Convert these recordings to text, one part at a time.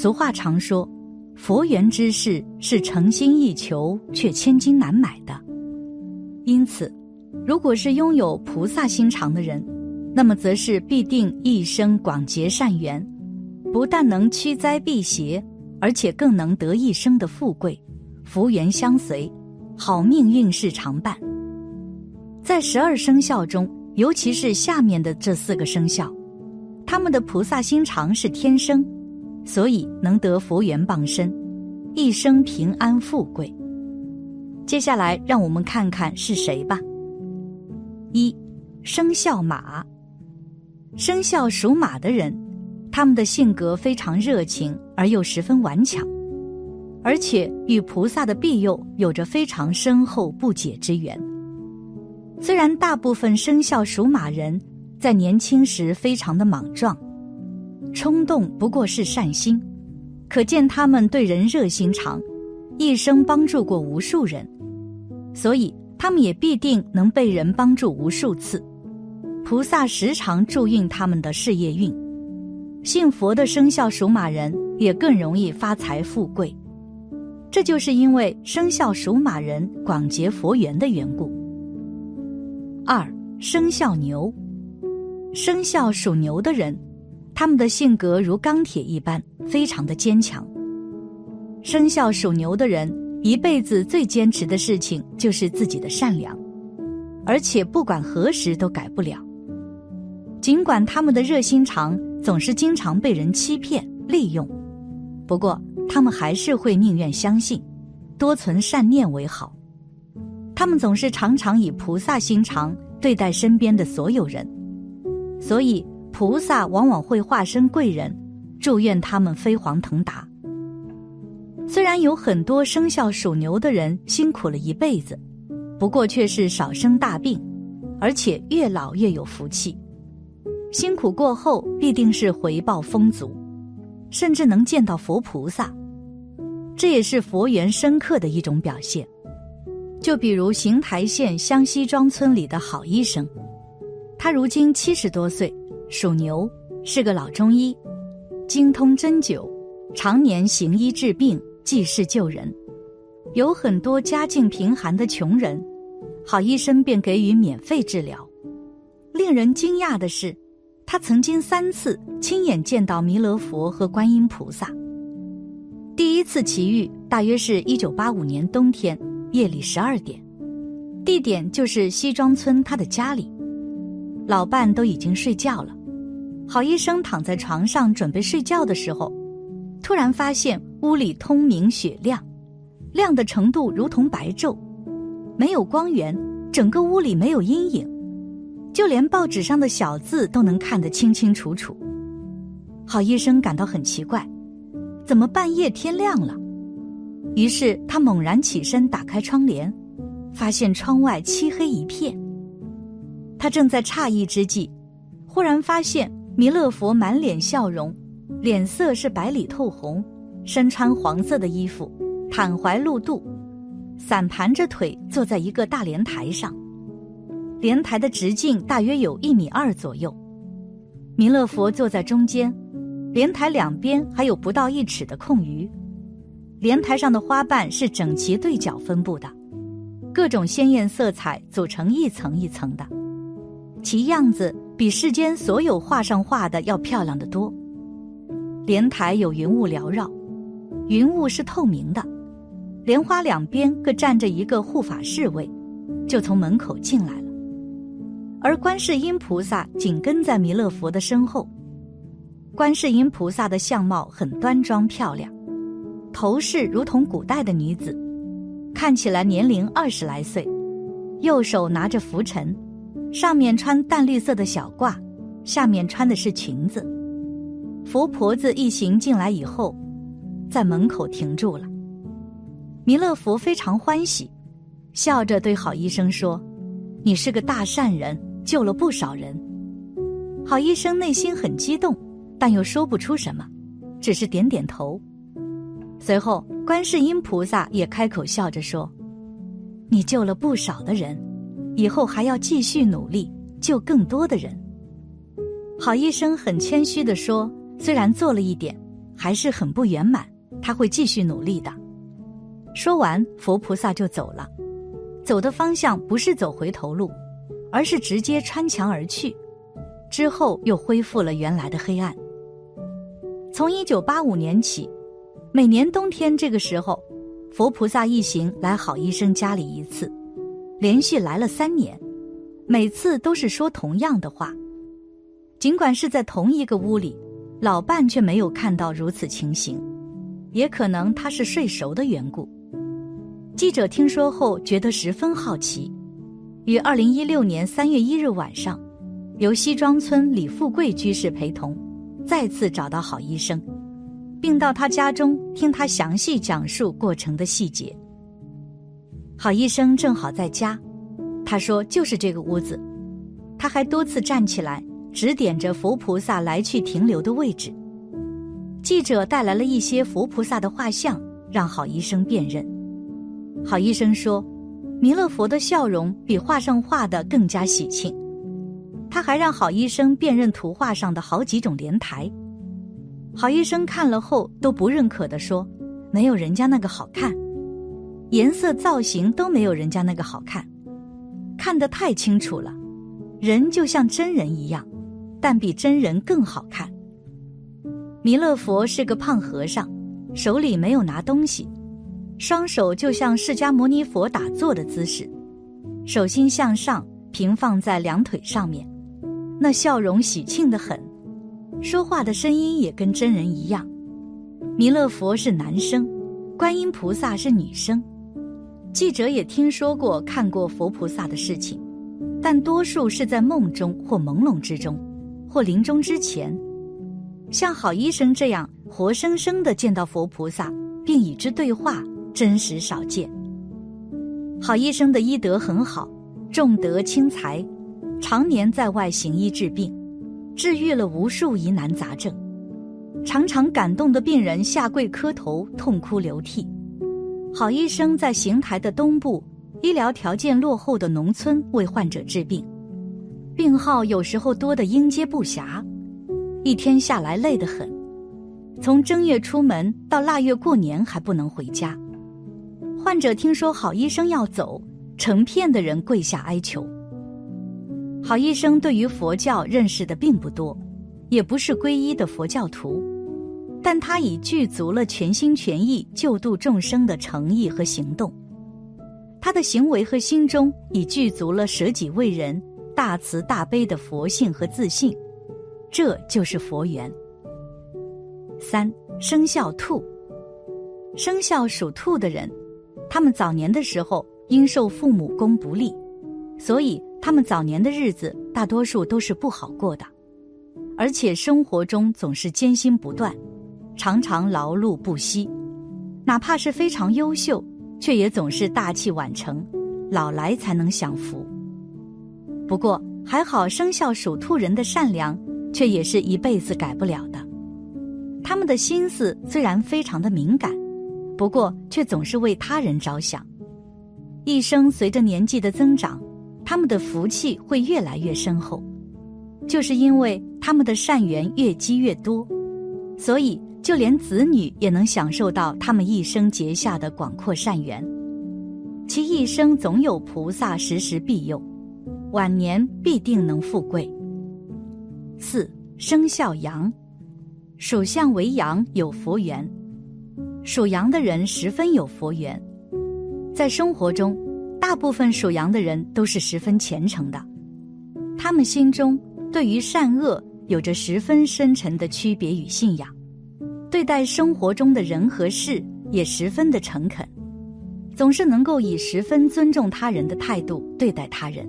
俗话常说，佛缘之事是诚心意求却千金难买的。因此，如果是拥有菩萨心肠的人，那么则是必定一生广结善缘，不但能驱灾避邪，而且更能得一生的富贵，福缘相随，好命运是常伴。在十二生肖中，尤其是下面的这四个生肖，他们的菩萨心肠是天生，所以能得佛缘傍身，一生平安富贵。接下来，让我们看看是谁吧。一，生肖马。生肖属马的人，他们的性格非常热情而又十分顽强，而且与菩萨的庇佑有着非常深厚不解之缘。虽然大部分生肖属马人在年轻时非常的莽撞、冲动，不过是善心，可见他们对人热心肠，一生帮助过无数人，所以他们也必定能被人帮助无数次。菩萨时常助运他们的事业运，信佛的生肖属马人也更容易发财富贵，这就是因为生肖属马人广结佛缘的缘故。二生肖牛，生肖属牛的人，他们的性格如钢铁一般，非常的坚强。生肖属牛的人一辈子最坚持的事情就是自己的善良，而且不管何时都改不了。尽管他们的热心肠总是经常被人欺骗利用，不过他们还是会宁愿相信，多存善念为好。他们总是常常以菩萨心肠对待身边的所有人，所以菩萨往往会化身贵人，祝愿他们飞黄腾达。虽然有很多生肖属牛的人辛苦了一辈子，不过却是少生大病，而且越老越有福气。辛苦过后，必定是回报丰足，甚至能见到佛菩萨，这也是佛缘深刻的一种表现。就比如邢台县香西庄村里的郝医生，他如今七十多岁，属牛，是个老中医，精通针灸，常年行医治病，济世救人。有很多家境贫寒的穷人，好医生便给予免费治疗。令人惊讶的是。他曾经三次亲眼见到弥勒佛和观音菩萨。第一次奇遇大约是一九八五年冬天夜里十二点，地点就是西庄村他的家里，老伴都已经睡觉了。郝医生躺在床上准备睡觉的时候，突然发现屋里通明雪亮，亮的程度如同白昼，没有光源，整个屋里没有阴影。就连报纸上的小字都能看得清清楚楚。郝医生感到很奇怪，怎么半夜天亮了？于是他猛然起身，打开窗帘，发现窗外漆黑一片。他正在诧异之际，忽然发现弥勒佛满脸笑容，脸色是白里透红，身穿黄色的衣服，袒怀露肚，散盘着腿坐在一个大莲台上。莲台的直径大约有一米二左右，弥勒佛坐在中间，莲台两边还有不到一尺的空余。莲台上的花瓣是整齐对角分布的，各种鲜艳色彩组成一层一层的，其样子比世间所有画上画的要漂亮的多。莲台有云雾缭绕，云雾是透明的，莲花两边各站着一个护法侍卫，就从门口进来了。而观世音菩萨紧跟在弥勒佛的身后。观世音菩萨的相貌很端庄漂亮，头饰如同古代的女子，看起来年龄二十来岁。右手拿着拂尘，上面穿淡绿色的小褂，下面穿的是裙子。佛婆子一行进来以后，在门口停住了。弥勒佛非常欢喜，笑着对好医生说：“你是个大善人。”救了不少人，好医生内心很激动，但又说不出什么，只是点点头。随后，观世音菩萨也开口笑着说：“你救了不少的人，以后还要继续努力救更多的人。”好医生很谦虚的说：“虽然做了一点，还是很不圆满，他会继续努力的。说完，佛菩萨就走了，走的方向不是走回头路，而是直接穿墙而去。之后又恢复了原来的黑暗。从一九八五年起，每年冬天这个时候，佛菩萨一行来好医生家里一次，连续来了三年，每次都是说同样的话。尽管是在同一个屋里，老伴却没有看到如此情形，也可能他是睡熟的缘故。记者听说后觉得十分好奇，于二零一六年三月一日晚上，由西庄村李富贵居士陪同，再次找到好医生，并到他家中听他详细讲述过程的细节。郝医生正好在家，他说就是这个屋子，他还多次站起来。指点着佛菩萨来去停留的位置。记者带来了一些佛菩萨的画像，让郝医生辨认。郝医生说，弥勒佛的笑容比画上画的更加喜庆。他还让郝医生辨认图画上的好几种莲台。郝医生看了后都不认可的说：“没有人家那个好看，颜色造型都没有人家那个好看，看得太清楚了，人就像真人一样。”但比真人更好看。弥勒佛是个胖和尚，手里没有拿东西，双手就像释迦牟尼佛打坐的姿势，手心向上平放在两腿上面，那笑容喜庆的很，说话的声音也跟真人一样。弥勒佛是男生，观音菩萨是女生。记者也听说过、看过佛菩萨的事情，但多数是在梦中或朦胧之中。或临终之前，像好医生这样活生生的见到佛菩萨，并与之对话，真实少见。好医生的医德很好，重德轻财，常年在外行医治病，治愈了无数疑难杂症，常常感动的病人下跪磕头，痛哭流涕。好医生在邢台的东部，医疗条件落后的农村为患者治病。病号有时候多得应接不暇，一天下来累得很。从正月出门到腊月过年还不能回家。患者听说好医生要走，成片的人跪下哀求。好医生对于佛教认识的并不多，也不是皈依的佛教徒，但他已具足了全心全意救度众生的诚意和行动。他的行为和心中已具足了舍己为人。大慈大悲的佛性和自信，这就是佛缘。三生肖兔，生肖属兔的人，他们早年的时候因受父母宫不利，所以他们早年的日子大多数都是不好过的，而且生活中总是艰辛不断，常常劳碌不息，哪怕是非常优秀，却也总是大器晚成，老来才能享福。不过还好，生肖属兔人的善良，却也是一辈子改不了的。他们的心思虽然非常的敏感，不过却总是为他人着想。一生随着年纪的增长，他们的福气会越来越深厚，就是因为他们的善缘越积越多，所以就连子女也能享受到他们一生结下的广阔善缘。其一生总有菩萨时时庇佑。晚年必定能富贵。四生肖羊，属相为羊有佛缘，属羊的人十分有佛缘。在生活中，大部分属羊的人都是十分虔诚的，他们心中对于善恶有着十分深沉的区别与信仰，对待生活中的人和事也十分的诚恳，总是能够以十分尊重他人的态度对待他人。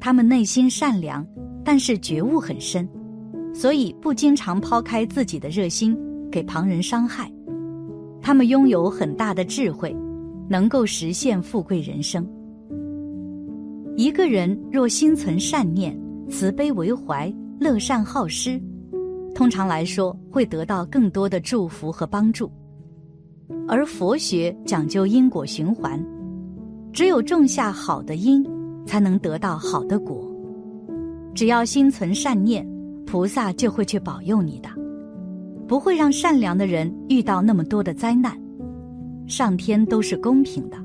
他们内心善良，但是觉悟很深，所以不经常抛开自己的热心给旁人伤害。他们拥有很大的智慧，能够实现富贵人生。一个人若心存善念、慈悲为怀、乐善好施，通常来说会得到更多的祝福和帮助。而佛学讲究因果循环，只有种下好的因。才能得到好的果。只要心存善念，菩萨就会去保佑你的。不会让善良的人遇到那么多的灾难。上天都是公平的，